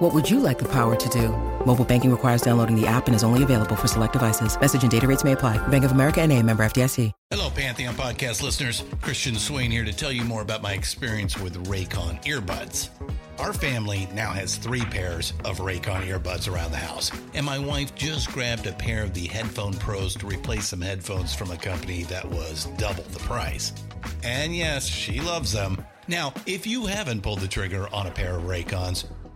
What would you like the power to do? Mobile banking requires downloading the app and is only available for select devices. Message and data rates may apply. Bank of America and a member FDIC. Hello, Pantheon podcast listeners. Christian Swain here to tell you more about my experience with Raycon earbuds. Our family now has three pairs of Raycon earbuds around the house, and my wife just grabbed a pair of the Headphone Pros to replace some headphones from a company that was double the price. And yes, she loves them. Now, if you haven't pulled the trigger on a pair of Raycons,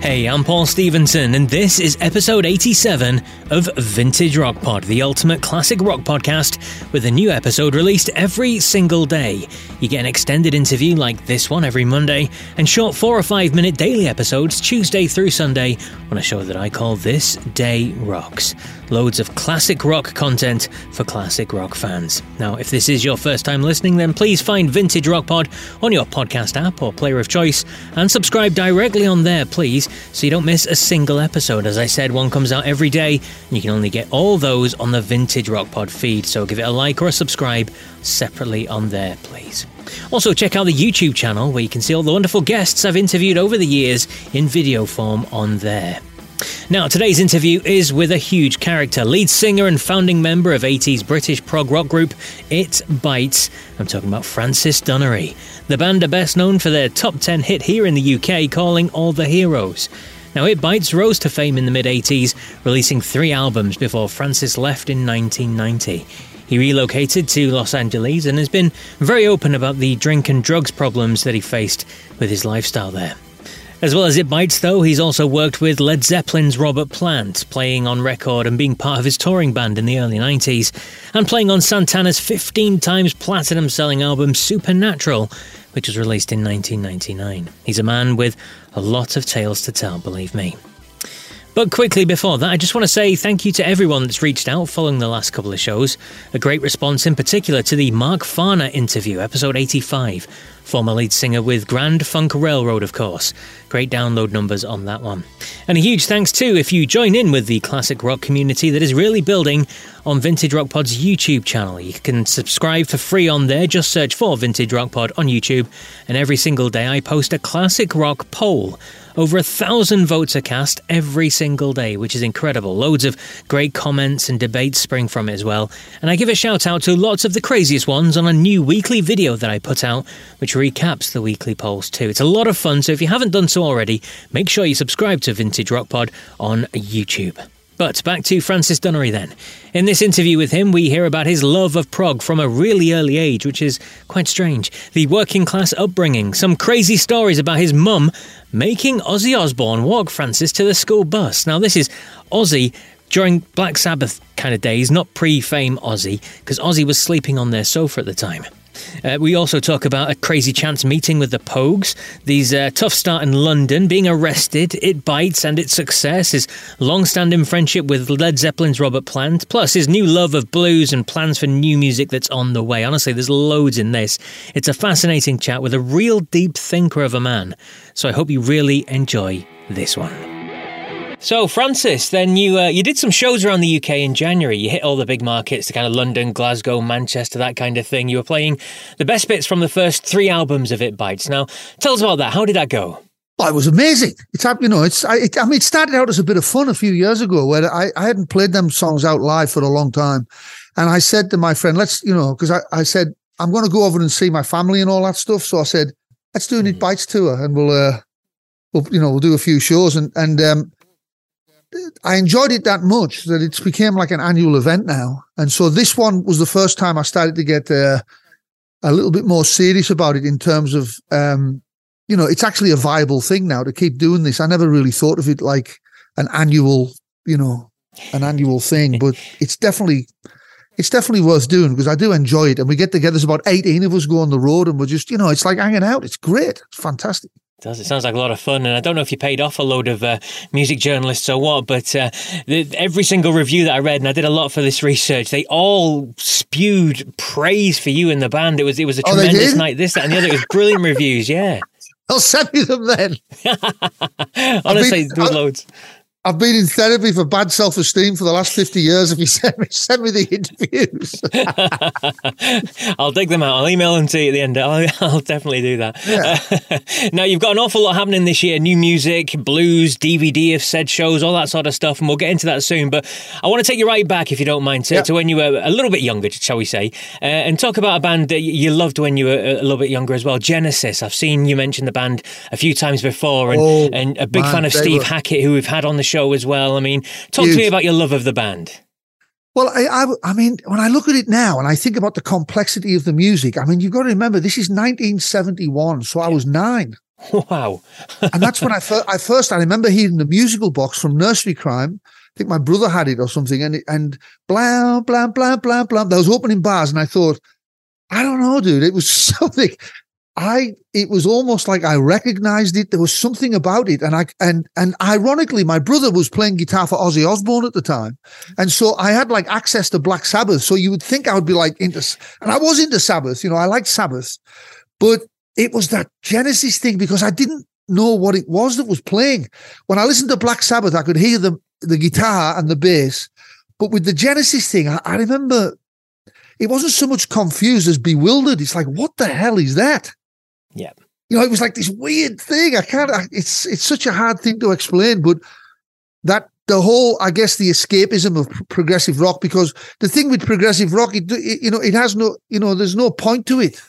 Hey, I'm Paul Stevenson, and this is episode 87 of Vintage Rock Pod, the ultimate classic rock podcast, with a new episode released every single day. You get an extended interview like this one every Monday, and short four or five minute daily episodes Tuesday through Sunday on a show that I call This Day Rocks. Loads of classic rock content for classic rock fans. Now, if this is your first time listening, then please find Vintage Rock Pod on your podcast app or player of choice and subscribe directly on there, please, so you don't miss a single episode. As I said, one comes out every day, and you can only get all those on the Vintage Rock Pod feed, so give it a like or a subscribe separately on there, please. Also, check out the YouTube channel where you can see all the wonderful guests I've interviewed over the years in video form on there. Now, today's interview is with a huge character, lead singer and founding member of 80s British prog rock group It Bites. I'm talking about Francis Dunnery. The band are best known for their top 10 hit here in the UK, calling All the Heroes. Now, It Bites rose to fame in the mid 80s, releasing three albums before Francis left in 1990. He relocated to Los Angeles and has been very open about the drink and drugs problems that he faced with his lifestyle there. As well as It Bites, though, he's also worked with Led Zeppelin's Robert Plant, playing on record and being part of his touring band in the early 90s, and playing on Santana's 15 times platinum selling album Supernatural, which was released in 1999. He's a man with a lot of tales to tell, believe me. But quickly before that, I just want to say thank you to everyone that's reached out following the last couple of shows. A great response in particular to the Mark Farner interview, episode 85, former lead singer with Grand Funk Railroad, of course. Great download numbers on that one. And a huge thanks too if you join in with the classic rock community that is really building on Vintage Rock Pod's YouTube channel. You can subscribe for free on there, just search for Vintage Rock Pod on YouTube, and every single day I post a classic rock poll over a thousand votes are cast every single day, which is incredible. Loads of great comments and debates spring from it as well. And I give a shout out to lots of the craziest ones on a new weekly video that I put out, which recaps the weekly polls too. It's a lot of fun, so if you haven't done so already, make sure you subscribe to Vintage Rock Pod on YouTube. But back to Francis Dunnery then. In this interview with him, we hear about his love of prog from a really early age, which is quite strange. The working class upbringing, some crazy stories about his mum making Ozzy Osbourne walk Francis to the school bus. Now, this is Ozzy during Black Sabbath kind of days, not pre fame Ozzy, because Ozzy was sleeping on their sofa at the time. Uh, we also talk about a crazy chance meeting with the Pogues, these uh, tough start in London, being arrested, it bites and its success, his long-standing friendship with Led Zeppelin's Robert Plant, plus his new love of blues and plans for new music that's on the way. Honestly, there's loads in this. It's a fascinating chat with a real deep thinker of a man. So I hope you really enjoy this one. So, Francis, then you uh, you did some shows around the UK in January. You hit all the big markets, the kind of London, Glasgow, Manchester, that kind of thing. You were playing the best bits from the first three albums of It Bites. Now, tell us about that. How did that go? Oh, it was amazing. It's you know, it's I, it, I, mean, it started out as a bit of fun a few years ago where I, I hadn't played them songs out live for a long time, and I said to my friend, "Let's you know," because I, I said I'm going to go over and see my family and all that stuff. So I said, "Let's do an It mm-hmm. Bites tour, and we'll uh, we'll you know we'll do a few shows." And and um, I enjoyed it that much that it's became like an annual event now. And so this one was the first time I started to get uh, a little bit more serious about it in terms of, um, you know, it's actually a viable thing now to keep doing this. I never really thought of it like an annual, you know, an annual thing, but it's definitely it's definitely worth doing because I do enjoy it. And we get together, there's about 18 of us go on the road and we're just, you know, it's like hanging out. It's great. It's fantastic. It does. It sounds like a lot of fun. And I don't know if you paid off a load of uh, music journalists or what, but uh, the, every single review that I read, and I did a lot for this research, they all spewed praise for you and the band. It was it was a oh, tremendous night. This, that, and the other. It was brilliant reviews. Yeah. I'll send you them then. Honestly, there loads. I've been in therapy for bad self esteem for the last 50 years. If you send me, send me the interviews, I'll dig them out. I'll email them to you at the end. I'll, I'll definitely do that. Yeah. now, you've got an awful lot happening this year new music, blues, DVD of said shows, all that sort of stuff. And we'll get into that soon. But I want to take you right back, if you don't mind, to, yeah. to when you were a little bit younger, shall we say, uh, and talk about a band that you loved when you were a little bit younger as well Genesis. I've seen you mention the band a few times before, and, oh, and a big man, fan of Steve were... Hackett, who we've had on the show show as well. I mean, talk Huge. to me about your love of the band. Well, I, I, I, mean, when I look at it now and I think about the complexity of the music, I mean, you've got to remember this is 1971, so I was nine. Wow! and that's when I first, I first, I remember hearing the musical box from Nursery Cryme. I think my brother had it or something, and it, and blah blah blah blah blah. Those opening bars, and I thought, I don't know, dude. It was something. I it was almost like I recognized it. There was something about it, and I and and ironically, my brother was playing guitar for Ozzy Osbourne at the time, and so I had like access to Black Sabbath. So you would think I would be like into, and I was into Sabbath. You know, I liked Sabbath, but it was that Genesis thing because I didn't know what it was that was playing. When I listened to Black Sabbath, I could hear the the guitar and the bass, but with the Genesis thing, I, I remember it wasn't so much confused as bewildered. It's like, what the hell is that? Yeah. You know, it was like this weird thing. I can't, I, it's, it's such a hard thing to explain, but that the whole, I guess, the escapism of progressive rock, because the thing with progressive rock, it, it, you know, it has no, you know, there's no point to it.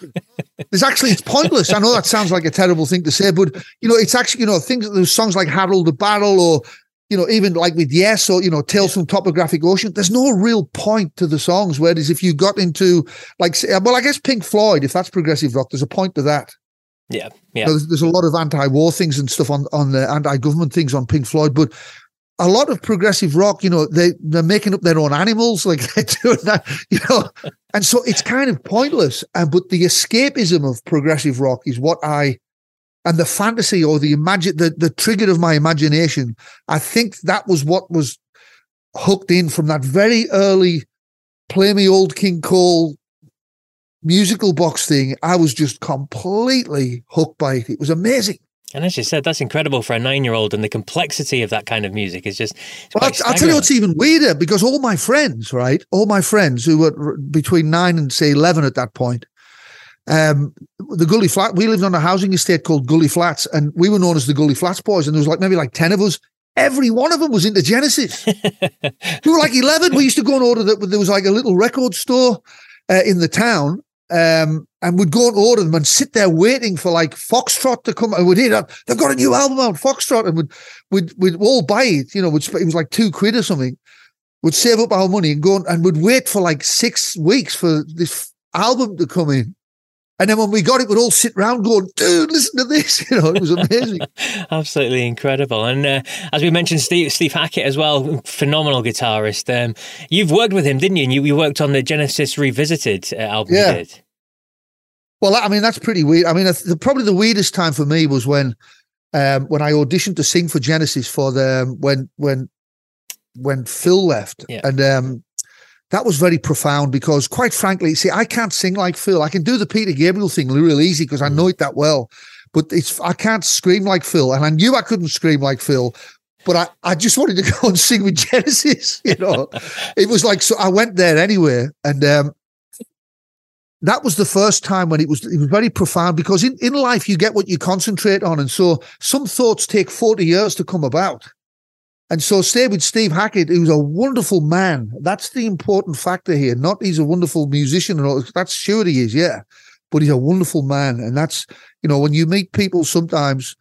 there's actually, it's pointless. I know that sounds like a terrible thing to say, but you know, it's actually, you know, things, there's songs like Harold the Barrel or you know, even like with Yes or, you know, Tales from Topographic Ocean, there's no real point to the songs. Whereas if you got into like, well, I guess Pink Floyd, if that's progressive rock, there's a point to that. Yeah. Yeah. there's, there's, a lot of anti-war things and stuff on, on the anti-government things on Pink Floyd, but a lot of progressive rock, you know, they, they're making up their own animals, like they're doing that, you know, and so it's kind of pointless. And, but the escapism of progressive rock is what I, and the fantasy or the imagine the, the trigger of my imagination i think that was what was hooked in from that very early play me old king cole musical box thing. I was just completely hooked by it. It was amazing. And as you said, that's incredible for a nine-year-old, and the complexity of that kind of music is just. Well, I'll, I'll, tell you what's even weirder because all my friends, right, all my friends who were between nine and say eleven at that point, um, the Gully Flat. We lived on a housing estate called Gully Flats, and we were known as the Gully Flats boys. And there was like maybe like ten of us. Every one of them was into Genesis. we were like eleven. We used to go and order that. There was like a little record store uh, in the town, um, and we'd go and order them and sit there waiting for like Foxtrot to come. And we'd hear that they've got a new album out, Foxtrot, and we'd we'd, we'd all buy it. You know, it was like two quid or something. We'd save up our money and go and we'd wait for like six weeks for this album to come in. And then when we got it, we'd all sit around going, dude, listen to this. You know, it was amazing. Absolutely incredible. And uh, as we mentioned, Steve, Steve Hackett as well, phenomenal guitarist. Um, you've worked with him, didn't you? And you, you worked on the Genesis Revisited uh, album yeah. Well, I mean, that's pretty weird. I mean, the, probably the weirdest time for me was when um, when I auditioned to sing for Genesis for the um, when when when Phil left, Yeah. and um, that was very profound because, quite frankly, see, I can't sing like Phil. I can do the Peter Gabriel thing real easy because I know it that well, but it's I can't scream like Phil, and I knew I couldn't scream like Phil. But I, I just wanted to go and sing with Genesis, you know. it was like so I went there anyway, and um, that was the first time when it was it was very profound because in, in life you get what you concentrate on. And so some thoughts take 40 years to come about. And so stay with Steve Hackett, who's a wonderful man. That's the important factor here. Not he's a wonderful musician and all that's sure he is, yeah. But he's a wonderful man. And that's, you know, when you meet people sometimes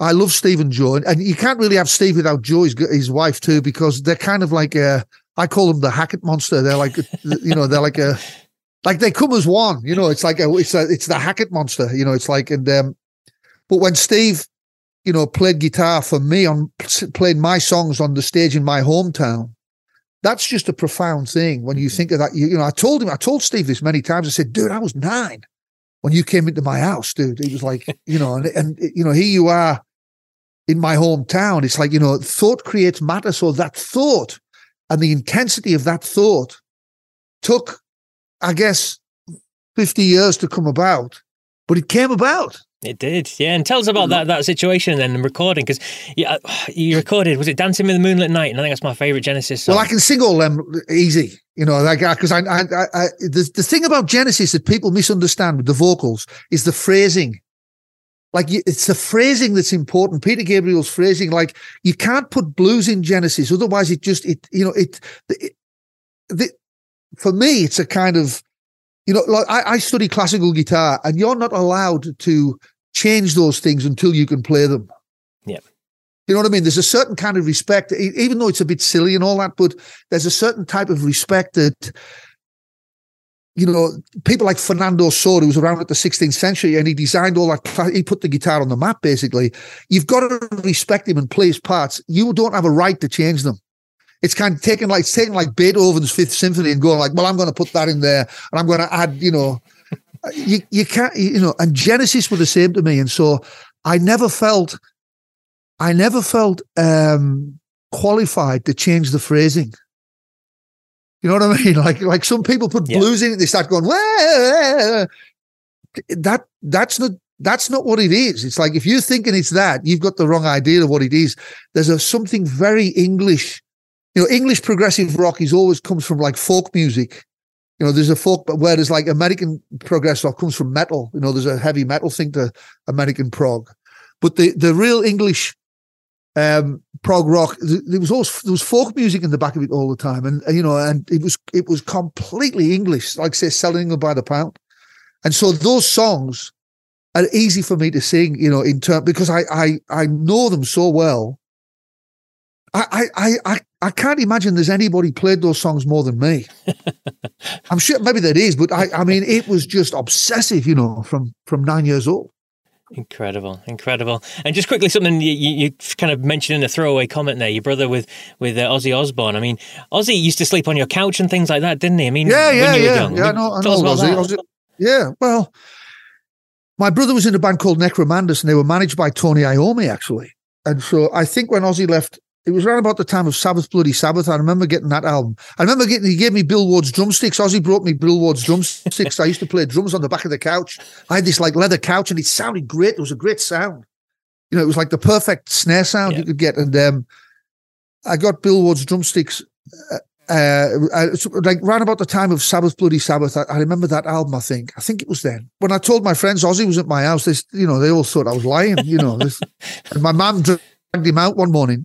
I love Steve and Joe, and you can't really have Steve without Joe, his, his wife too, because they're kind of like a, I call them the Hackett monster. They're like, you know, they're like a, like they come as one. You know, it's like a, it's a, it's the Hackett monster. You know, it's like, and um, but when Steve, you know, played guitar for me on played my songs on the stage in my hometown, that's just a profound thing. When you mm-hmm. think of that, you, you know, I told him, I told Steve this many times. I said, dude, I was nine when you came into my house, dude. He was like, you know, and, and you know, here you are in my hometown. It's like, you know, thought creates matter. So that thought and the intensity of that thought took, I guess, 50 years to come about, but it came about. It did, yeah. And tell us about that that situation then and recording because yeah, uh, you recorded was it "Dancing with the Moonlit Knight" and I think that's my favorite Genesis song. Well, I can sing all them easy, you know, like uh, because I, I, I, I, the the thing about Genesis that people misunderstand with the vocals is the phrasing. Like it's the phrasing that's important. Peter Gabriel's phrasing, like you can't put blues in Genesis, otherwise it just it you know it, it, the, for me it's a kind of you know like I, I study classical guitar and you're not allowed to change those things until you can play them. Yeah. You know what I mean? There's a certain kind of respect, even though it's a bit silly and all that, but there's a certain type of respect that, you know, people like Fernando Soto, who was around at the 16th century and he designed all that, he put the guitar on the map basically. You've got to respect him and play his parts. You don't have a right to change them. It's kind of taking like, it's taking like Beethoven's Fifth Symphony and going like, well, I'm going to put that in there and I'm going to add, you know, you, you can't, you know, and Genesis were the same to me. And so I never felt, I never felt um, qualified to change the phrasing. You know what I mean? Like, like some people put Yeah. blues in it, they start going, well, that, that's not, that's not what it is. It's like if you're thinking it's that, you've got the wrong idea of what it is. There's a something very English. You know, English progressive rock is always comes from like folk music. You know, there's a folk, but whereas like American progressive rock comes from metal. You know, there's a heavy metal thing to American prog, but the the real English um prog rock there was also there was folk music in the back of it all the time. And, you know and it was it was completely english like say selling England by the pound. And so those songs are easy for me to sing you know in term because i i i know them so well. I, I, I, I can't imagine there's anybody played those songs more than me. I'm sure maybe there is, but I, I mean, it was just obsessive, you know, from from nine years old. Incredible, incredible. And just quickly, something you, you, you kind of mentioned in a throwaway comment there. Your brother with with uh, Ozzy Osbourne. I mean, Ozzy used to sleep on your couch and things like that, didn't he? I mean, Yeah, yeah, when you were yeah, young. yeah. I know, I know. Ozzy. Ozzy. Yeah, well, my brother was in a band called Necromandus, and they were managed by Tony Iommi, actually. And so I think when Ozzy left, it was around about the time of Sabbath Bloody Sabbath. I remember getting that album. I remember getting he gave me Bill Ward's drumsticks. Ozzy brought me Bill Ward's drumsticks. I used to play drums on the back of the couch. I had this like leather couch, and it sounded great. It was a great sound. You know, it was like the perfect snare sound Yeah. you could get. And um, I got Bill Ward's drumsticks. Uh, uh, uh, like round about the time of Sabbath Bloody Sabbath, I, I remember that album. I think, I think it was then when I told my friends Ozzy was at my house. They, you know, they all thought I was lying. You know, this, and my mum dragged him out one morning.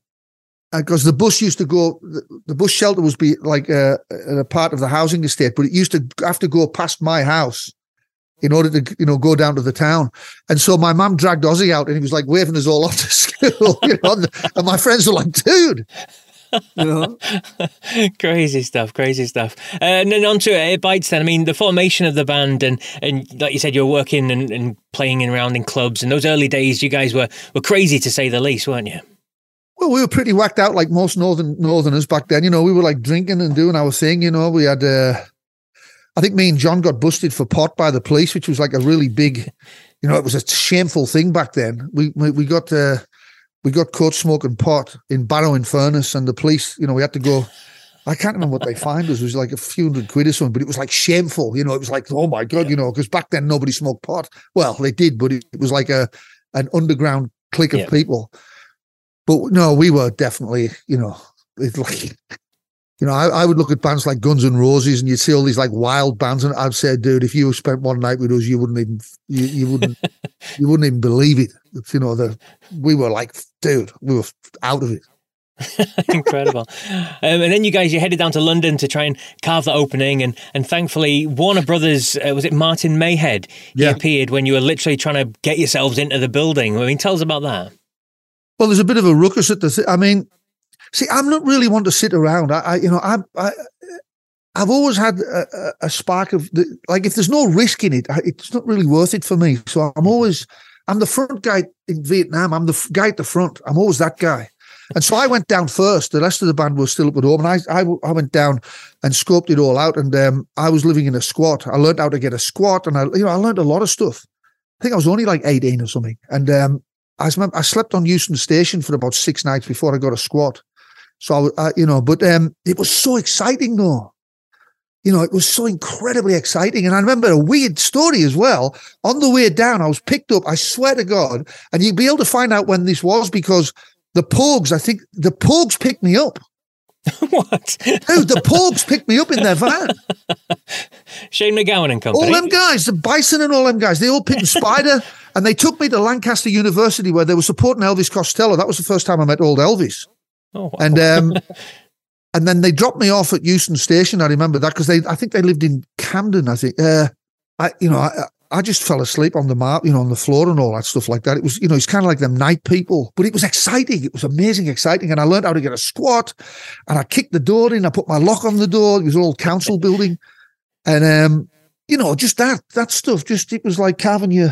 because the bus used to go, the, bus shelter was be like uh, a part of the housing estate, but it used to have to go past my house in order to you know go down to the town. And so my mum dragged Ozzy out, and he was like waving us all off to school. You know, and my friends were like, "Dude." Crazy stuff, crazy stuff. Uh, and then on to it bites. Then I mean, the formation of the band, and and like you said, you're working and, and playing around in clubs. And those early days, you guys were were crazy to say the least, weren't you? Well, we were pretty whacked out like most northern northerners back then. You know, we were like drinking and doing our thing. You know, we had. Uh, I think me and John got busted for pot by the police, which was like a really big, you know, it was a shameful thing back then. We we, we got uh, we got caught smoking pot in Barrow-in-Furness, and the police, you know, we had to go. I can't remember what they fined us. It was like a few hundred quid or something, but it was like shameful. You know, it was like, oh my god, you know, because back then nobody smoked pot. Well, they did, but it, it was like a an underground clique of yeah. people. But no, we were definitely, you know, it's like you know, I, I, would look at bands like Guns N' Roses, and you'd see all these like wild bands, and I'd say, dude, if you spent one night with us, you wouldn't even you, you wouldn't you wouldn't even believe it. It's, you know, the we were like, dude, we were out of it. Incredible. Um, and then you guys, you headed down to London to try and carve that opening, and and thankfully Warner Brothers, uh, was it Martin Mayhead? He yeah. appeared when you were literally trying to get yourselves into the building. I mean, tell us about that. Well, there's a bit of a ruckus at the. Th- I mean, See, I'm not really one to sit around. I, I you know, I, I, I've always had a, a spark of the, like if there's no risk in it, it's not really worth it for me. So I'm always, I'm the front guy in Vietnam. I'm the guy at the front. I'm always that guy. And so I went down first. The rest of the band was still up at home, and I, I, I went down and scoped it all out. And um, I was living in a squat. I learned how to get a squat, and I, you know, I learned a lot of stuff. I think I was only like 18 or something, and um, I, I slept on Euston Station for about six nights before I got a squat. So, I, you know, but um, it was so exciting though. You know, it was so incredibly exciting. And I remember a weird story as well. On the way down, I was picked up, I swear to God, and you'd be able to find out when this was because the Pogues, I think the Pogues picked me up. what? Dude, the Pogues picked me up in their van. Shane MacGowan and company. All them guys, the Bison and all them guys, they all picked Spider and they took me to Lancaster University where they were supporting Elvis Costello. That was the first time I met old Elvis. Oh, wow. And um, and then they dropped me off at Euston Station. I remember that because they, I think they lived in Camden. I think, uh, I, you know, I, I just fell asleep on the mat, you know, on the floor and all that stuff like that. It was, you know, it's kind of like them night people, but it was exciting. It was amazing, exciting, and I learned how to get a squat. And I kicked the door in. I put my lock on the door. It was an old council building, and um, you know, just that that stuff. Just it was like carving you.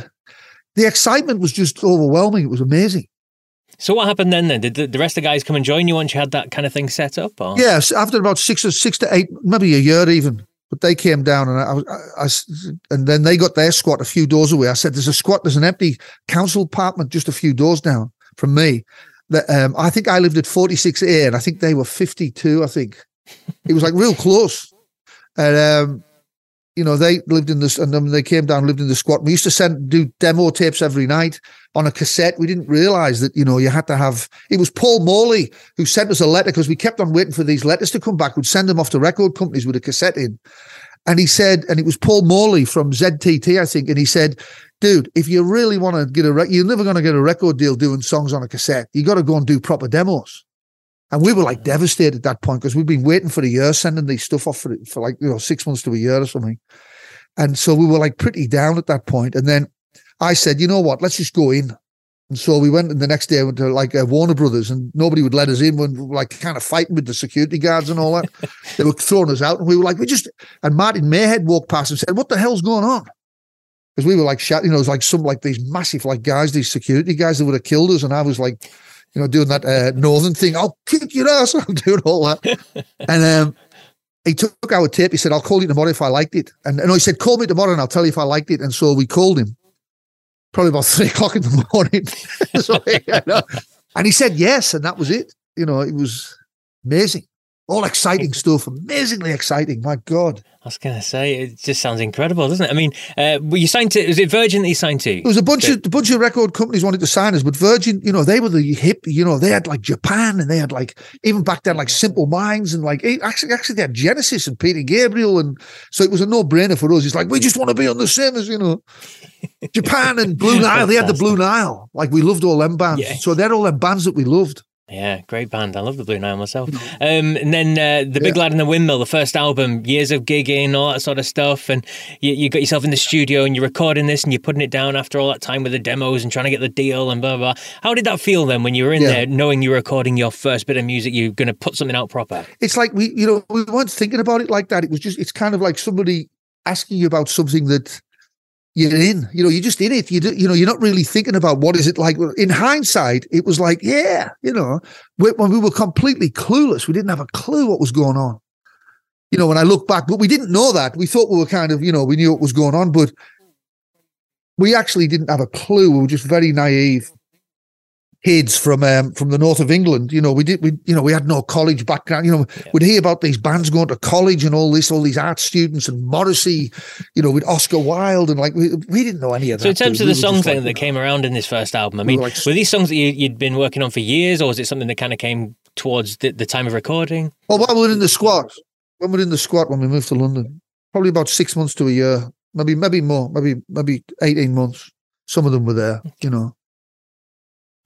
The excitement was just overwhelming. It was amazing. So what happened then? Then did the, rest of the guys come and join you once you had that kind of thing set up? Or? Yes, after about six or six to eight, maybe a year even. But they came down and I, I, I, and then they got their squat a few doors away. I said, "There's a squat. There's an empty council apartment just a few doors down from me." That um, I think I lived at 46A, and I think they were 52. I think it was like real close. And um, you know, they lived in this, and then they came down, lived in the squat. We used to send do demo tapes every night on a cassette. We didn't realize that, you know, you had to have. It was Paul Morley who sent us a letter because we kept on waiting for these letters to come back. We'd send them off to record companies with a cassette in, and he said, and it was Paul Morley from ZTT, I think, and he said, "Dude, if you really want to get a, you're never going to get a record deal doing songs on a cassette. You got to go and do proper demos." And we were like devastated at that point because we've been waiting for a year, sending these stuff off for, for like, you know, six months to a year or something. And so we were like pretty down at that point. And then I said, you know what, let's just go in. And so we went and the next day went to like uh, Warner Brothers and nobody would let us in when we were like kind of fighting with the security guards and all that. they were throwing us out and we were like, we just, and Martin Mayhead walked past and said, what the hell's going on? Because we were like, shouting, you know, it was like some like these massive like guys, these security guys that would have killed us. And I was like, you know, doing that uh, northern thing. I'll kick your ass. I'm doing all that. and um, he took our tape. He said, I'll call you tomorrow if I liked it. And, and he said, call me tomorrow and I'll tell you if I liked it. And so we called him probably about three o'clock in the morning. so, you know, and he said yes. And that was it. You know, it was amazing. All exciting stuff, amazingly exciting. My God. Was going to say, it just sounds incredible, doesn't it? I mean, uh, you signed to, was it Virgin that you signed to? It was a bunch of a bunch of record companies wanted to sign us, but Virgin, you know, they were the hip, you know, they had like Japan and they had like, even back then, like Simple Minds and like, actually, actually they had Genesis and Peter Gabriel. And so it was a no brainer for us. It's like, we just want to be on the same as, you know, Japan and Blue Nile. They had the Blue Nile. Like we loved all them bands. Yeah. So they're all them bands that we loved. Yeah, great band. I love the Blue Nile myself. Um, and then uh, the Big yeah. Lad and the Windmill, the first album, years of gigging, all that sort of stuff, and you, you got yourself in the studio and you're recording this and you're putting it down after all that time with the demos and trying to get the deal and blah blah. blah. How did that feel then when you were in yeah. there, knowing you were recording your first bit of music, you're going to put something out proper? It's like we, you know, we weren't thinking about it like that. It was just, it's kind of like somebody asking you about something that you're in. You know, you're just in it. You do, you know, you're not really thinking about what is it like. In hindsight, it was like, yeah, you know, when we were completely clueless, we didn't have a clue what was going on. You know, when I look back, but we didn't know that. We thought we were kind of, you know, we knew what was going on, but we actually didn't have a clue. We were just very naive kids from um, from the north of England. You know, we did we you know we had no college background. You know, yeah. we'd hear about these bands going to college and all this, all these art students and Morrissey. You know, with Oscar Wilde and like we, we didn't know any of that. So in terms of the songs like, that came around in this first album, I mean, we were, like, were, these songs that you, had been working on for years, or was it something that kind of came towards the, the time of recording? Well, when we were in the squad, when we were in the squad when we moved to London, probably about six months to a year, maybe maybe more, maybe maybe eighteen months. Some of them were there, you know.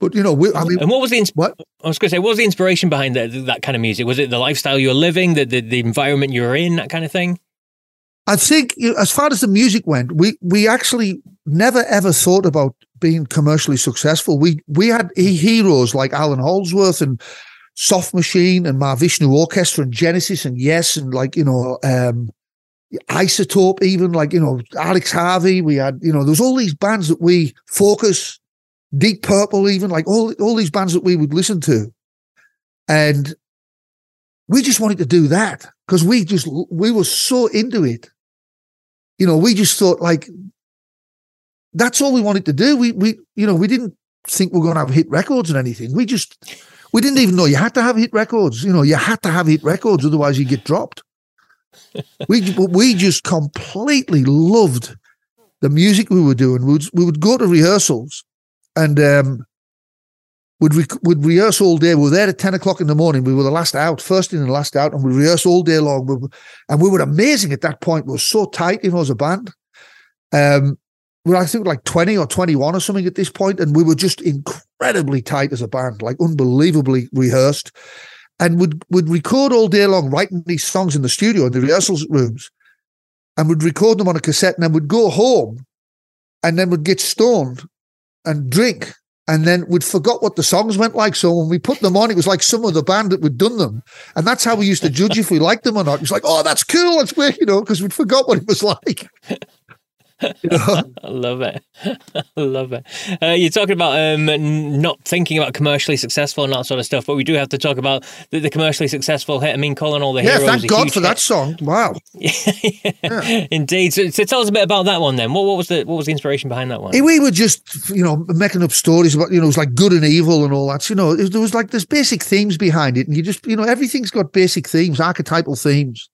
But you know, we, I mean, and what was the ins- what I was going to say? What was the inspiration behind that that kind of music? Was it the lifestyle you were living, the the, the environment you were in, that kind of thing? I think, you know, as far as the music went, we we actually never ever thought about being commercially successful. We we had heroes like Allan Holdsworth and Soft Machine and Mahavishnu Orchestra and Genesis and Yes and like you know um, Isotope, even like you know Alex Harvey. We had you know there's all these bands that we focus Deep Purple, even like all all these bands that we would listen to, and we just wanted to do that because we just we were so into it. You know, we just thought like that's all we wanted to do. We we you know we didn't think we are going to have hit records or anything. We just we didn't even know you had to have hit records. You know, you had to have hit records, otherwise you get dropped. we we just completely loved the music we were doing. We would, we would go to rehearsals and um, would re- would rehearse all day. We were there at ten o'clock in the morning. We were the last out, first in and last out, and we rehearsed all day long. We were, and we were amazing at that point. We were so tight, know, as a band. Um, we were, I think, like twenty or twenty-one or something at this point, and we were just incredibly tight as a band, like unbelievably rehearsed, and would would record all day long, writing these songs in the studio in the rehearsals rooms, and would record them on a cassette, and then would go home, and then would get stoned and drink and then we'd forgot what the songs went like. So when we put them on, it was like some of the band that we'd done them. And that's how we used to judge if we liked them or not. It was like, oh, that's cool. That's great, you know, because we'd forgot what it was like. I love it. I love it. Uh, you're talking about um, not thinking about commercially successful and that sort of stuff, but we do have to talk about the, the commercially successful hit. I mean, calling all the yeah, heroes. Yeah, thank God for hit. that song. Wow. yeah. Indeed. So, so, tell us a bit about that one then. What, what was the what was the inspiration behind that one? We were just you know making up stories about you know it was like good and evil and all that. You know, there was like there's basic themes behind it, and you just you know everything's got basic themes, archetypal themes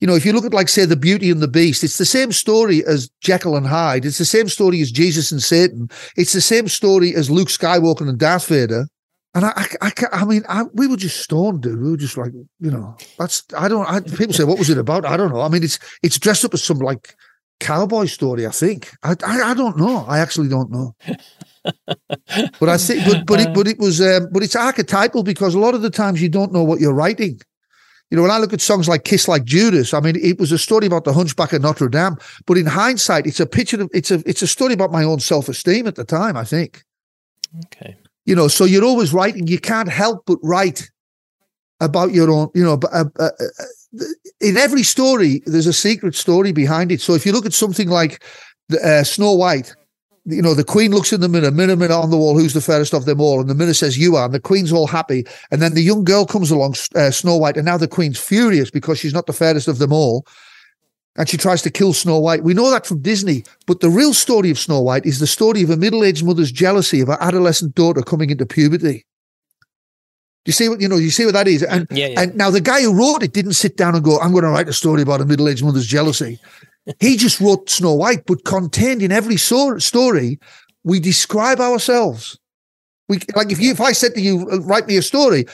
you know, if you look at like say the Beauty and the Beast, it's the same story as Jekyll and Hyde. It's the same story as Jesus and Satan. It's the same story as Luke Skywalker and Darth Vader. And I, I, I, I mean, I, we were just stoned, dude. We were just like, you know, that's I don't. I, people say, what was it about? I don't know. I mean, it's it's dressed up as some like cowboy story. I think. I, I, I don't know. I actually don't know. but I think, but but it, but it was, um, but it's archetypal because a lot of the times you don't know what you're writing. You know, when I look at songs like Kiss Like Judas, I mean, it was a story about the hunchback of Notre Dame. But in hindsight, it's a picture of it's a it's a story about my own self-esteem at the time, I think. Okay. You know, so you're always writing, you can't help but write about your own, you know, uh, uh, uh, in every story, there's a secret story behind it. So if you look at something like uh, Snow White, you know, the queen looks in the mirror, mirror, mirror on the wall, who's the fairest of them all? And the mirror says, You are. And the queen's all happy. And then the young girl comes along, uh, Snow White, and now the queen's furious because she's not the fairest of them all. And she tries to kill Snow White. We know that from Disney. But the real story of Snow White is the story of a middle aged mother's jealousy of her adolescent daughter coming into puberty. you see what you know? You see what that is, and Yeah, yeah. and now the guy who wrote it didn't sit down and go, "I'm going to write a story about a middle-aged mother's jealousy." He just wrote Snow White, but contained in every so- story, we describe ourselves. We like if you if I said to you, "Uh, "Write me a story,"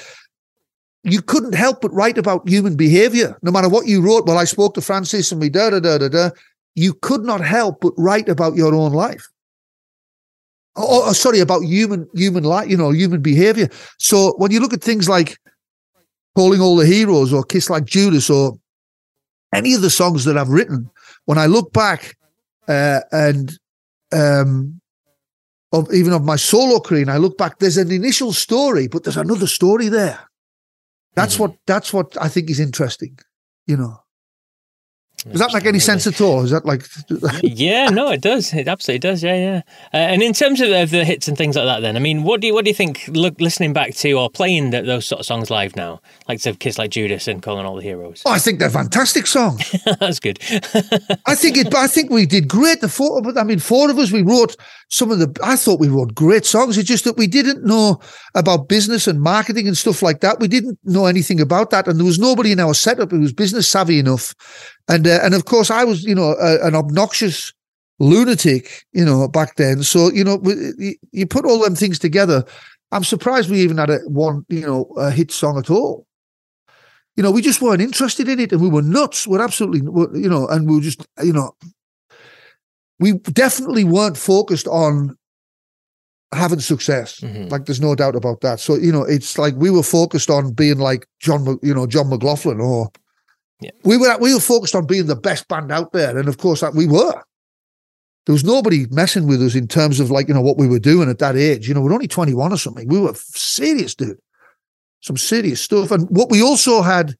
you couldn't help but write about human behavior, no matter what you wrote. Well, I spoke to Francis and we da da da da da. You could not help but write about your own life. Oh, sorry, about human human life, you know, human behavior. So when you look at things like "Calling All the Heroes" or "Kiss Like Judas" or any of the songs that I've written, when I look back uh, and um, of even of my solo career, and I look back, there's an initial story, but there's another story there. That's what that's what I think is interesting. You know, does that make any sense at all? Is that like yeah, no, it does. It absolutely does. Yeah, yeah. Uh, and in terms of, of the hits and things like that, then I mean, what do you what do you think? Look, listening back to or playing th those sort of songs live now, like to Kiss Like Judas and Calling All the Heroes. Oh, I think they're fantastic songs. That's good. I think it. I think we did great. The four, I mean, four of us. We wrote some of the. I thought we wrote great songs. It's just that we didn't know about business and marketing and stuff like that. We didn't know anything about that, and there was nobody in our setup who was business savvy enough. And uh, and of course, I was, you know, a, an obnoxious lunatic, you know, back then. So you know, you, put all them things together. I'm surprised we even had a one, you know, a hit song at all you know, we just weren't interested in it and we were nuts. We're absolutely, you know, and we were just, you know, we definitely weren't focused on having success. Mhm. Like, there's no doubt about that. So, you know, it's like we were focused on being like John, you know, John McLaughlin or Yeah. we were, we were focused on being the best band out there. And of course, that we were. There was nobody messing with us in terms of like, you know, what we were doing at that age. You know, we're only 21 or something. We were serious, dude some serious stuff. And what we also had,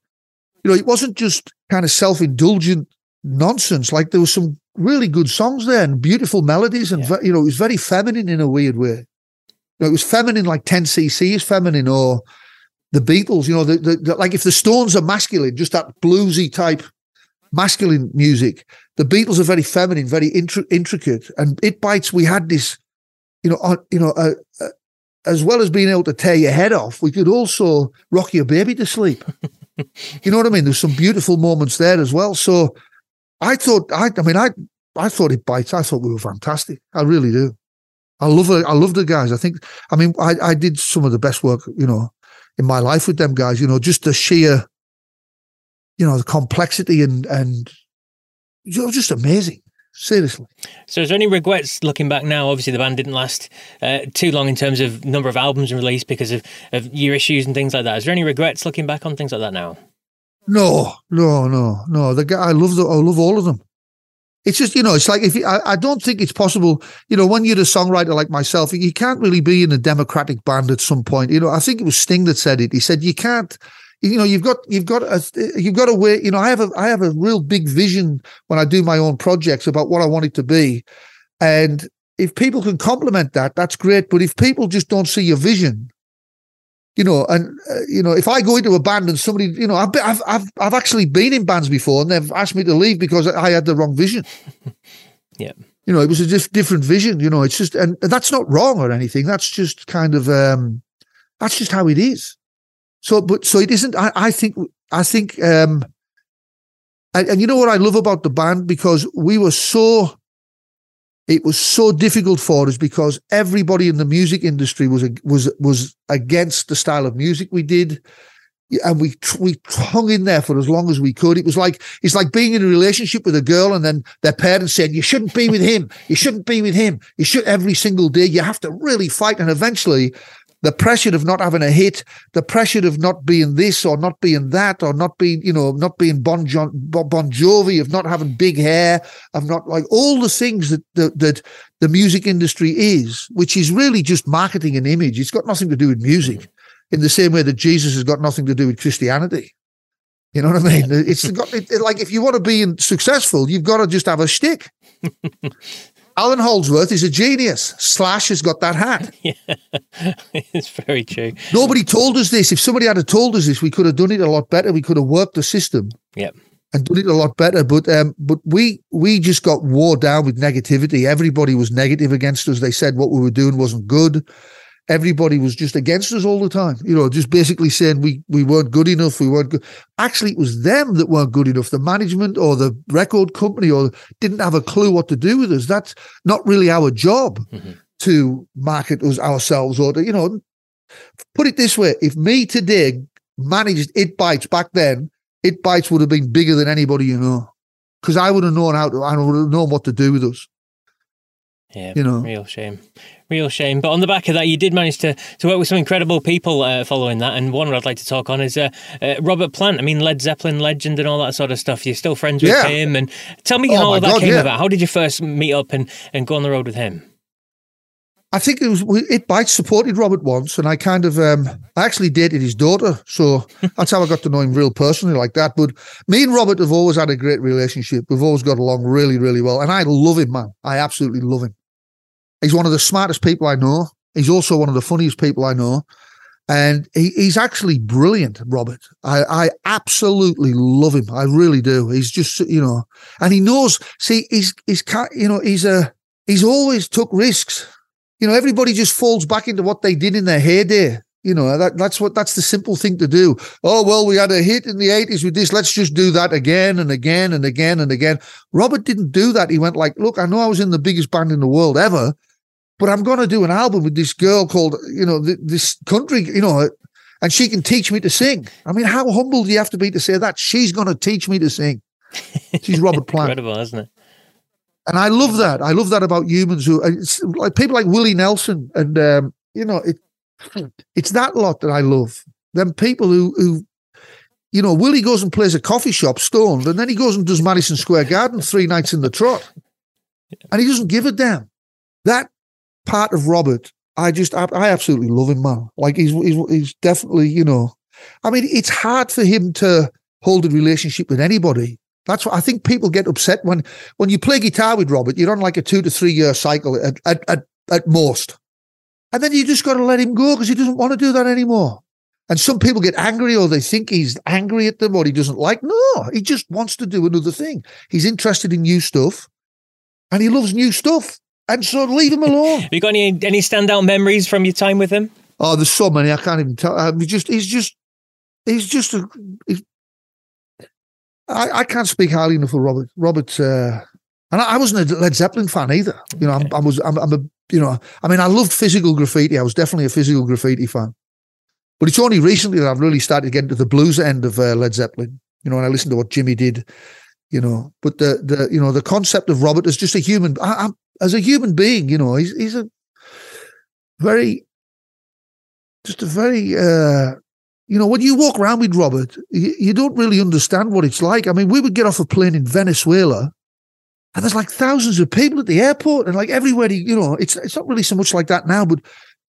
you know, it wasn't just kind of self-indulgent nonsense. Like there was some really good songs there and beautiful melodies, and Yeah. you know, it was very feminine in a weird way. You know, it was feminine, like 10cc is feminine, or the Beatles. You know, the, the, the- like if the Stones are masculine, just that bluesy type masculine music. The Beatles are very feminine, very intri- intricate, and it bites. We had this, you know, on, you know, uh, uh, as well as being able to tear your head off, we could also rock your baby to sleep. you know what I mean? There's some beautiful moments there as well. So I thought, I, I mean, I, I thought it bites. I thought we were fantastic. I really do. I love. I love the guys. I think, I mean, I, I did some of the best work, you know, in my life with them guys. You know, just the sheer, you know, the complexity and and you know, just amazing. Seriously. So, is there any regrets looking back now? Obviously, the band didn't last uh, too long in terms of number of albums released because of, of year issues and things like that. Is there any regrets looking back on things like that now? No, no, no, no. The guy, I love the, I love all of them. It's just, you know, it's like if you, I, I don't think it's possible, you know, when you're a songwriter like myself, you can't really be in a democratic band at some point. You know, I think it was Sting that said it. He said you can't, you know, you've got, you've got, a, you've got a way You know, I have a, I have a real big vision when I do my own projects about what I want it to be, and if people can complement that, that's great. But if people just don't see your vision, you know, and uh, you know, if I go into a band and somebody, you know, I've, been, I've I've I've actually been in bands before and they've asked me to leave because I had the wrong vision. Yeah. You know, it was a diff- different vision. You know, it's just, and that's not wrong or anything. That's just kind of, um that's just how it is. So, but so it isn't. I, I think, I think, um and, and you know what I love about the band because we were so it was so difficult for us because everybody in the music industry was was was against the style of music we did. And we we hung in there for as long as we could. It was like it's like being in a relationship with a girl and then their parents said you shouldn't be with him. You shouldn't be with him. You should every single day you have to really fight. And eventually the pressure of not having a hit, the pressure of not being this or not being that or not being, you know, not being Bon, John, bon Jovi, of not having big hair, of not like all the things that, that that the music industry is, which is really just marketing and image. It's got nothing to do with music, in the same way that Jesus has got nothing to do with Christianity. You know what I mean? It's got it, like if you want to be successful, you've got to just have a shtick. Allan Holdsworth is a genius. Slash has got that hat. Yeah, it's very true. Nobody told us this. If somebody had told us this, we could have done it a lot better. We could have worked the system Yep. and done it a lot better. But um, but we we just got wore down with negativity. Everybody was negative against us. They said what we were doing wasn't good. Everybody was just against us all the time. You know, just basically saying we we weren't good enough. We weren't good. Actually, it was them that weren't good enough. The management or the record company or didn't have a clue what to do with us. That's not really our job mm-hmm. to market us ourselves or to, you know, put it this way: if me today managed It Bites back then, It Bites would have been bigger than anybody you know, because I would have known how to. I would have known what to do with us. Yeah, you know, real shame, real shame. But on the back of that, you did manage to, to work with some incredible people uh, following that. And one I'd like to talk on is uh, uh, Robert Plant. I mean, Led Zeppelin legend and all that sort of stuff. You're still friends with yeah. him, and tell me oh how all that God, came yeah. about. How did you first meet up and, and go on the road with him? I think it was it bites supported Robert once, and I kind of um, I actually dated his daughter, so that's how I got to know him real personally like that. But me and Robert have always had a great relationship. We've always got along really, really well, and I love him, man. I absolutely love him. He's one of the smartest people I know. He's also one of the funniest people I know. And he, he's actually brilliant, Robert. I, I absolutely love him. I really do. He's just, you know, and he knows, see, he's, he's, you know, he's a, he's always took risks. You know, everybody just falls back into what they did in their heyday. You know, that, that's what, that's the simple thing to do. Oh, well, we had a hit in the 80s with this. Let's just do that again and again and again and again. Robert didn't do that. He went like, look, I know I was in the biggest band in the world ever but I'm going to do an album with this girl called, you know, this country, you know, and she can teach me to sing. I mean, how humble do you have to be to say that? She's going to teach me to sing. She's Robert Plant. Incredible, isn't it? And I love that. I love that about humans who, like people like Willie Nelson, and um, you know, it, it's that lot that I love. Them people who, who, you know, Willie goes and plays a coffee shop stoned, and then he goes and does Madison Square Garden three nights in the trot, and he doesn't give a damn. That part of Robert, I just I, I absolutely love him, man. Like he's, he's he's definitely you know, I mean, it's hard for him to hold a relationship with anybody. That's what I think people get upset when when you play guitar with Robert. You're on like a two to three year cycle at at at, at most, and then you just got to let him go because he doesn't want to do that anymore. And some people get angry or they think he's angry at them or he doesn't like. No, he just wants to do another thing. He's interested in new stuff and he loves new stuff and so leave him alone. Have you got any any standout memories from your time with him? Oh, there's so many I can't even tell. I mean, just he's just he's just a. He's, I, I can't speak highly enough of Robert. Robert, uh, and I, I, wasn't a Led Zeppelin fan either. You know, okay. I was. I'm, I'm a. You know, I mean, I loved physical graffiti. I was definitely a physical graffiti fan. But it's only recently that I've really started getting to the blues end of uh, Led Zeppelin. You know, and I listened to what Jimmy did. You know, but the the you know the concept of Robert as just a human. I, am as a human being, you know, he's he's a very just a very uh you know, when you walk around with Robert, you, you, don't really understand what it's like. I mean, we would get off a plane in Venezuela, and there's like thousands of people at the airport, and like everywhere. You know, it's it's not really so much like that now, but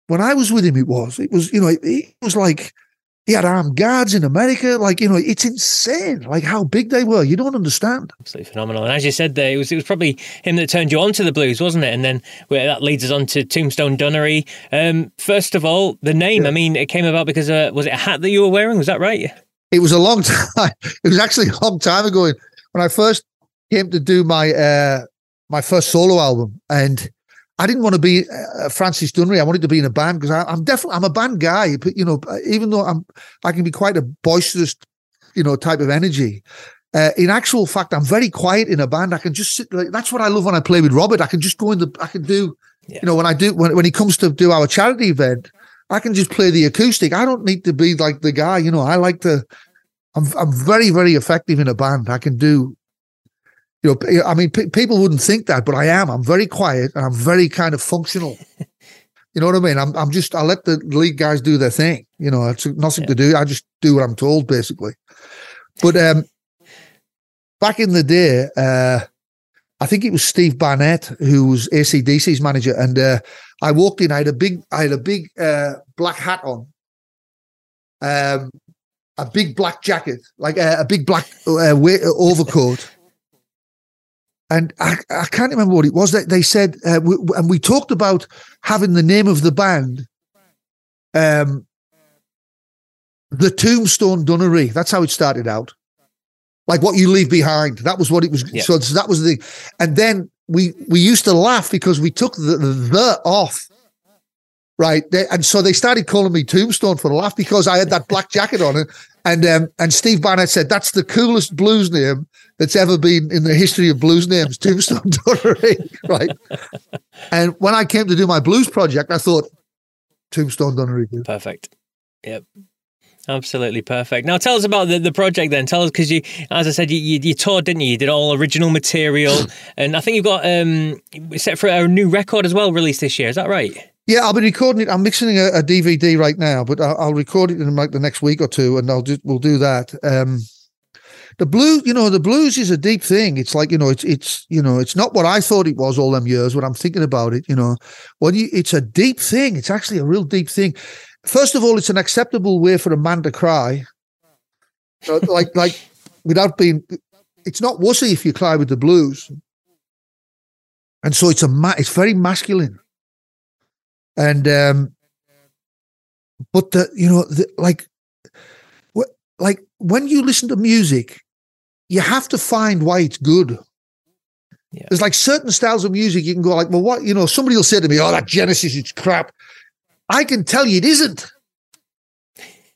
when I was with him, it was. It was, you know, it, it was like he had armed guards in America. Like, you know, it's insane, like how big they were. You don't understand. Absolutely phenomenal. And as you said there, it was, it was probably him that turned you on to the blues, wasn't it? And then well, that leads us on to Tombstone Dunnery. Um, first of all, the name, yeah. I mean, it came about because, uh, was it a hat that you were wearing? Was that right? It was a long time. It was actually a long time ago when I first came to do my, uh, my first solo album. And I didn't want to be uh, Francis Dunnery. I wanted to be in a band because I'm definitely I'm a band guy. But you know, even though I'm I can be quite a boisterous, you know, type of energy. Uh, in actual fact, I'm very quiet in a band. I can just sit. Like, that's what I love when I play with Robert. I can just go in the. I can do. Yeah. You know, when I do when when he comes to do our charity event, I can just play the acoustic. I don't need to be like the guy. You know, I like to. I'm I'm very very effective in a band. I can do you know, I mean, p- people wouldn't think that, but I am. I'm very quiet and I'm very kind of functional. you know what I mean? I'm, I'm just, I let the lead guys do their thing. You know, it's nothing yeah. to do. I just do what I'm told, basically. But um, back in the day, uh, I think it was Steve Barnett who was ACDC's manager, and uh, I walked in. I had a big, I had a big uh, black hat on, um, a big black jacket, like a, a big black uh, overcoat, and I, I can't remember what it was that they said, uh, we, and we talked about having the name of the band, um, the Tombstone Dunnery. That's how it started out, like what you leave behind. That was what it was. Yeah. So, so, that was the, and then we we used to laugh because we took the the, off, right? They, and so they started calling me Tombstone for the laugh because I had that black jacket on it. And um, and Steve Barnett said that's the coolest blues name that's ever been in the history of blues names, Tombstone Dunnery, right? and when I came to do my blues project, I thought Tombstone Dunnery. Perfect. Yep. Absolutely perfect. Now, tell us about the, the project then. Tell us because you, as I said, you, you, you, toured, didn't you? You did all original material, and I think you've got um set for a new record as well released this year. Is that right? Yeah, I'll be recording it. I'm mixing a, a DVD right now, but I'll, I'll, record it in like the next week or two, and I'll just we'll do that. Um, the blues, you know, the blues is a deep thing. It's like you know, it's it's you know, it's not what I thought it was all them years. When I'm thinking about it, you know, when you, it's a deep thing. It's actually a real deep thing. First of all, it's an acceptable way for a man to cry, like like without being. It's not wussy if you cry with the blues, and so it's a ma- it's very masculine and um but the you know the, like like when you listen to music you have to find why it's good. Yeah. there's like certain styles of music you can go like well what you know somebody will say to me oh that genesis is crap. I can tell you it isn't.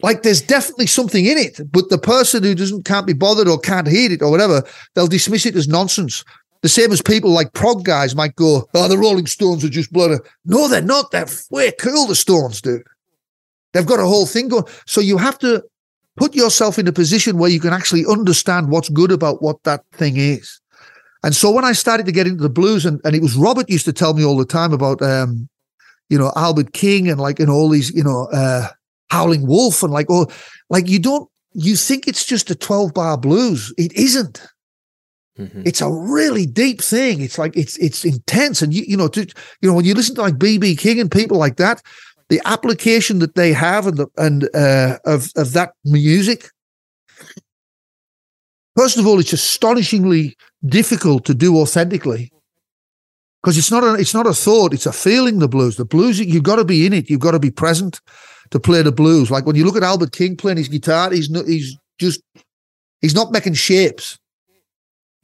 Like there's definitely something in it but the person who doesn't can't be bothered or can't hear it or whatever they'll dismiss it as nonsense the same as people like prog guys might go, oh, the Rolling Stones are just bloody. No, they're not. They're way cool, the Stones, dude. They've got a whole thing going. So you have to put yourself in a position where you can actually understand what's good about what that thing is. And so when I started to get into the blues, and, and it was Robert used to tell me all the time about, um, you know, Albert King and like, know, all these, you know, uh, Howling Wolf and like, oh, like you don't, you think it's just a 12 bar blues. It isn't. Mm-hmm. It's a really deep thing. It's like it's it's intense, and you you know to, you know when you listen to like BB King and people like that, the application that they have and the and uh, of of that music. First of all, it's astonishingly difficult to do authentically because it's not a it's not a thought; it's a feeling. The blues, the blues, you've got to be in it. You've got to be present to play the blues. Like when you look at Albert King playing his guitar, he's not he's just he's not making shapes.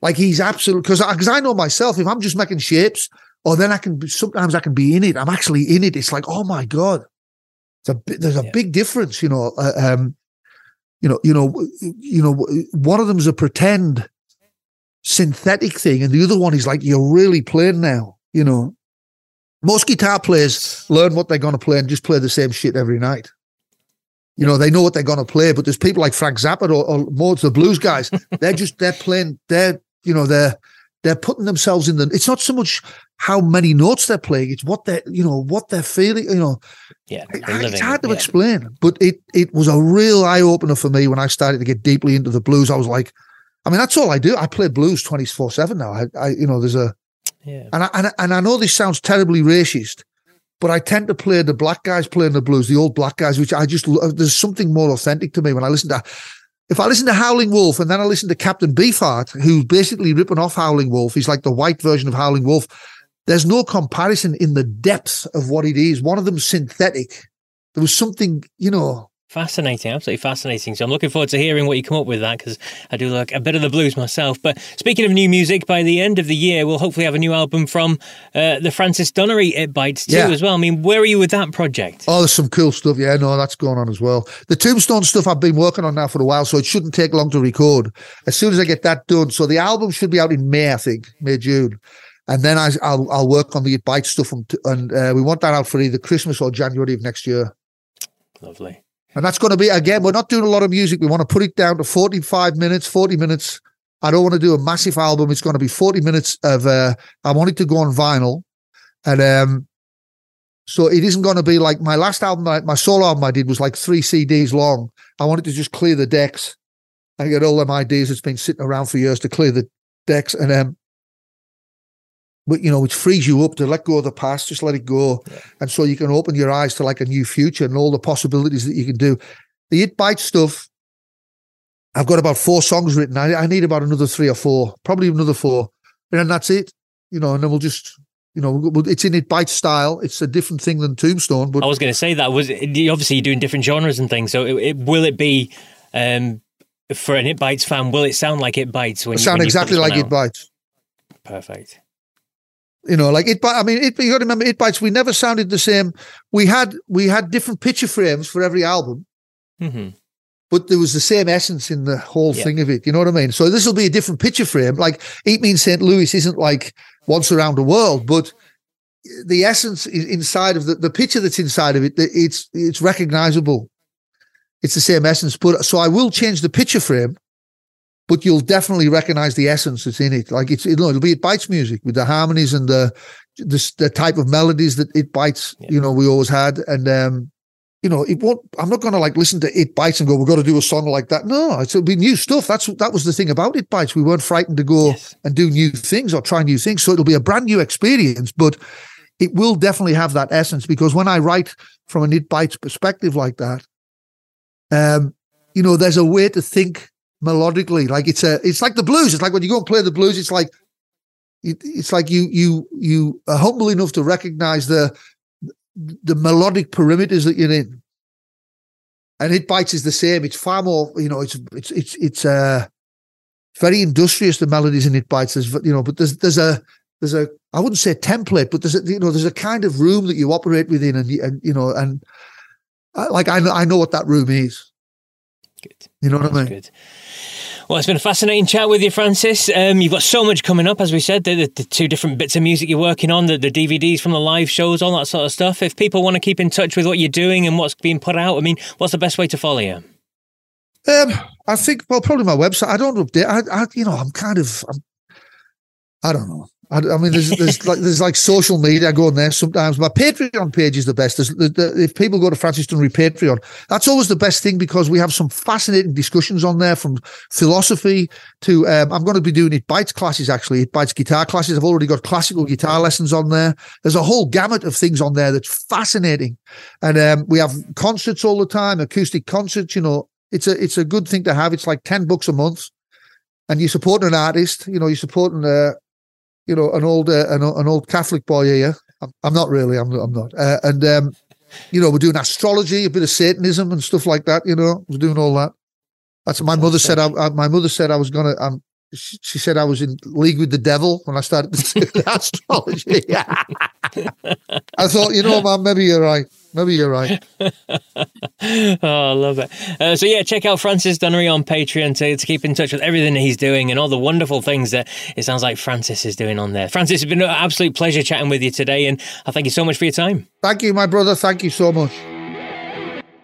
Like he's absolute because because I, I, know myself. If I'm just making shapes, or then I can sometimes I can be in it. I'm actually in it. It's like oh my god, it's a there's a yeah. big difference. You know, uh, um, you know, you know, you know. One of them is a pretend synthetic thing, and the other one is like you're really playing now. You know, most guitar players learn what they're going to play and just play the same shit every night. You know, they know what they're going to play, but there's people like Frank Zappa or, or more the blues guys. They're just they're playing. They're you know they're they're putting themselves in the it's not so much how many notes they're playing it's what they're you know what they're feeling you know. Yeah it's hard to yeah. explain but it it was a real eye-opener for me when i started to get deeply into the blues. I was like i mean that's all i do. I play blues 24 7 now. I, I you know there's a yeah. and I, and I, and I know this sounds terribly racist but I tend to play the black guys playing the blues, the old black guys, which I just there's something more authentic to me when I listen to if I listen to Howling Wolf and then I listen to Captain Beefheart, who's basically ripping off Howling Wolf, he's like the white version of Howling Wolf. There's no comparison in the depth of what it is. One of them's synthetic. There was something, you know, Fascinating, absolutely fascinating. So I'm looking forward to hearing what you come up with that because I do like a bit of the blues myself. But speaking of new music, by the end of the year, we'll hopefully have a new album from uh, the Francis Dunnery It Bites too, yeah. as well. I mean, where are you with that project? Oh, there's some cool stuff. Yeah, no, that's going on as well. The Tombstone stuff I've been working on now for a while, so it shouldn't take long to record. As soon as I get that done, so the album should be out in May, I think, May June and then I, will I'll work on the It Bites stuff, and, and uh, we want that out for either Christmas or January of next year. Lovely. And that's going to be, again, we're not doing a lot of music. We want to put it down to 45 minutes, 40 minutes. I don't want to do a massive album. It's going to be 40 minutes of, uh, I want it to go on vinyl. And, um, so it isn't going to be like my last album, my, my solo album I did was like three CDs long. I wanted to just clear the decks and get all them ideas that's been sitting around for years to clear the decks. And, um, but you know, which frees you up to let go of the past, just let it go. Yeah. And so you can open your eyes to like a new future and all the possibilities that you can do. The It Bite stuff, I've got about four songs written. I, I need about another three or four, probably another four. And that's it. You know, and then we'll just you know, it's in it bite style. It's a different thing than Tombstone. But I was going to say that was obviously you're doing different genres and things. So it, it, will it be um, for an It Bites fan? Will it sound like It Bites when? It sound when exactly like It Bites. Perfect. You know, like it. I mean, it. You got to remember, it bites. We never sounded the same. We had we had different picture frames for every album, Mm-hmm. but there was the same essence in the whole Yeah. thing of it. You know what I mean? So this will be a different picture frame. Like Eat Me in St. Louis isn't like Once Around the World, but the essence inside of the the picture that's inside of it, it's it's recognizable. It's the same essence, but so I will change the picture frame, but you'll definitely recognize the essence that's in it. Like it's it'll, it'll be it bites music with the harmonies and the the, the type of melodies that it bites. Yeah. You know, we always had, and um, you know, it won't. I'm not going to like listen to it bites and go, "We've got to do a song like that." No, it'll be new stuff. That's that was the thing about it bites. We weren't frightened to go Yes. and do new things or try new things. So it'll be a brand new experience, but it will definitely have that essence because when I write from an it bites perspective like that, um, you know, there's a way to think melodically. Like it's a, it's like the blues. It's like when you go and play the blues, it's like, it, it's like you you you are humble enough to recognize the the melodic perimeters that you're in. And it bites is the same. It's far more, you know, it's it's it's it's uh very industrious the melodies in it bites. You know, but there's there's a there's a I wouldn't say template, but there's a you know there's a kind of room that you operate within, and you- and you know and I, like I I know what that room is. Good. You know what I That's mean? good. Well, it's been a fascinating chat with you, Francis. Um, you've got so much coming up, as we said, the, the, the two different bits of music you're working on, the, the DVDs from the live shows, all that sort of stuff. If people want to keep in touch with what you're doing and what's being put out, I mean, what's the best way to follow you? Um, I think well, probably my website. I don't update. I, I you know, I'm kind of, I'm, I don't know. I, I mean, there's there's like there's like social media. I go on there sometimes. My Patreon page is the best. The, the, if people go to Francis Dunnery Patreon, that's always the best thing because we have some fascinating discussions on there from philosophy to. Um, I'm going to be doing it bites classes actually. It bites guitar classes. I've already got classical guitar lessons on there. There's a whole gamut of things on there that's fascinating, and um, we have concerts all the time, acoustic concerts. You know, it's a it's a good thing to have. It's like ten bucks a month, and you're supporting an artist. You know, you're supporting a, you know, an old uh, an, an old Catholic boy here. I'm, I'm not really. I'm I'm not. Uh, and um, you know, we're doing astrology, a bit of Satanism and stuff like that. You know, we're doing all that. That's my mother said. I, I, my mother said I was gonna. Um, she, she said I was in league with the devil when I started astrology. I thought, you know, man, maybe you're right. Maybe you're right. oh, I love it. Uh, so, yeah, check out Francis Dunnery on Patreon to, to keep in touch with everything that he's doing and all the wonderful things that it sounds like Francis is doing on there. Francis, it's been an absolute pleasure chatting with you today, and I thank you so much for your time. Thank you, my brother. Thank you so much.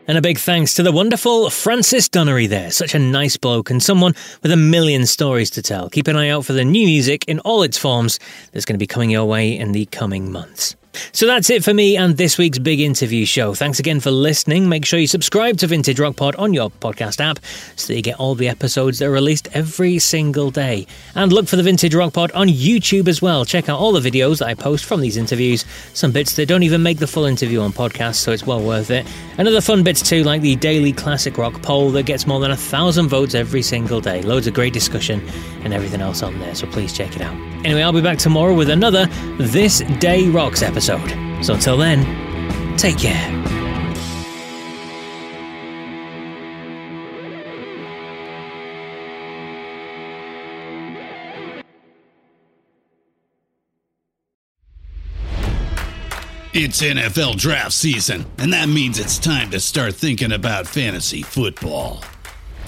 And a big thanks to the wonderful Francis Dunnery there. Such a nice bloke and someone with a million stories to tell. Keep an eye out for the new music in all its forms that's going to be coming your way in the coming months. So that's it for me and this week's big interview show. Thanks again for listening. Make sure you subscribe to Vintage Rock Pod on your podcast app so that you get all the episodes that are released every single day. And look for the Vintage Rock Pod on YouTube as well. Check out all the videos that I post from these interviews. Some bits that don't even make the full interview on podcast, so it's well worth it. And other fun bits too, like the daily classic rock poll that gets more than a thousand votes every single day. Loads of great discussion and everything else on there, so please check it out. Anyway, I'll be back tomorrow with another This Day Rocks episode. So until then, take care. It's NFL draft season, and that means it's time to start thinking about fantasy football.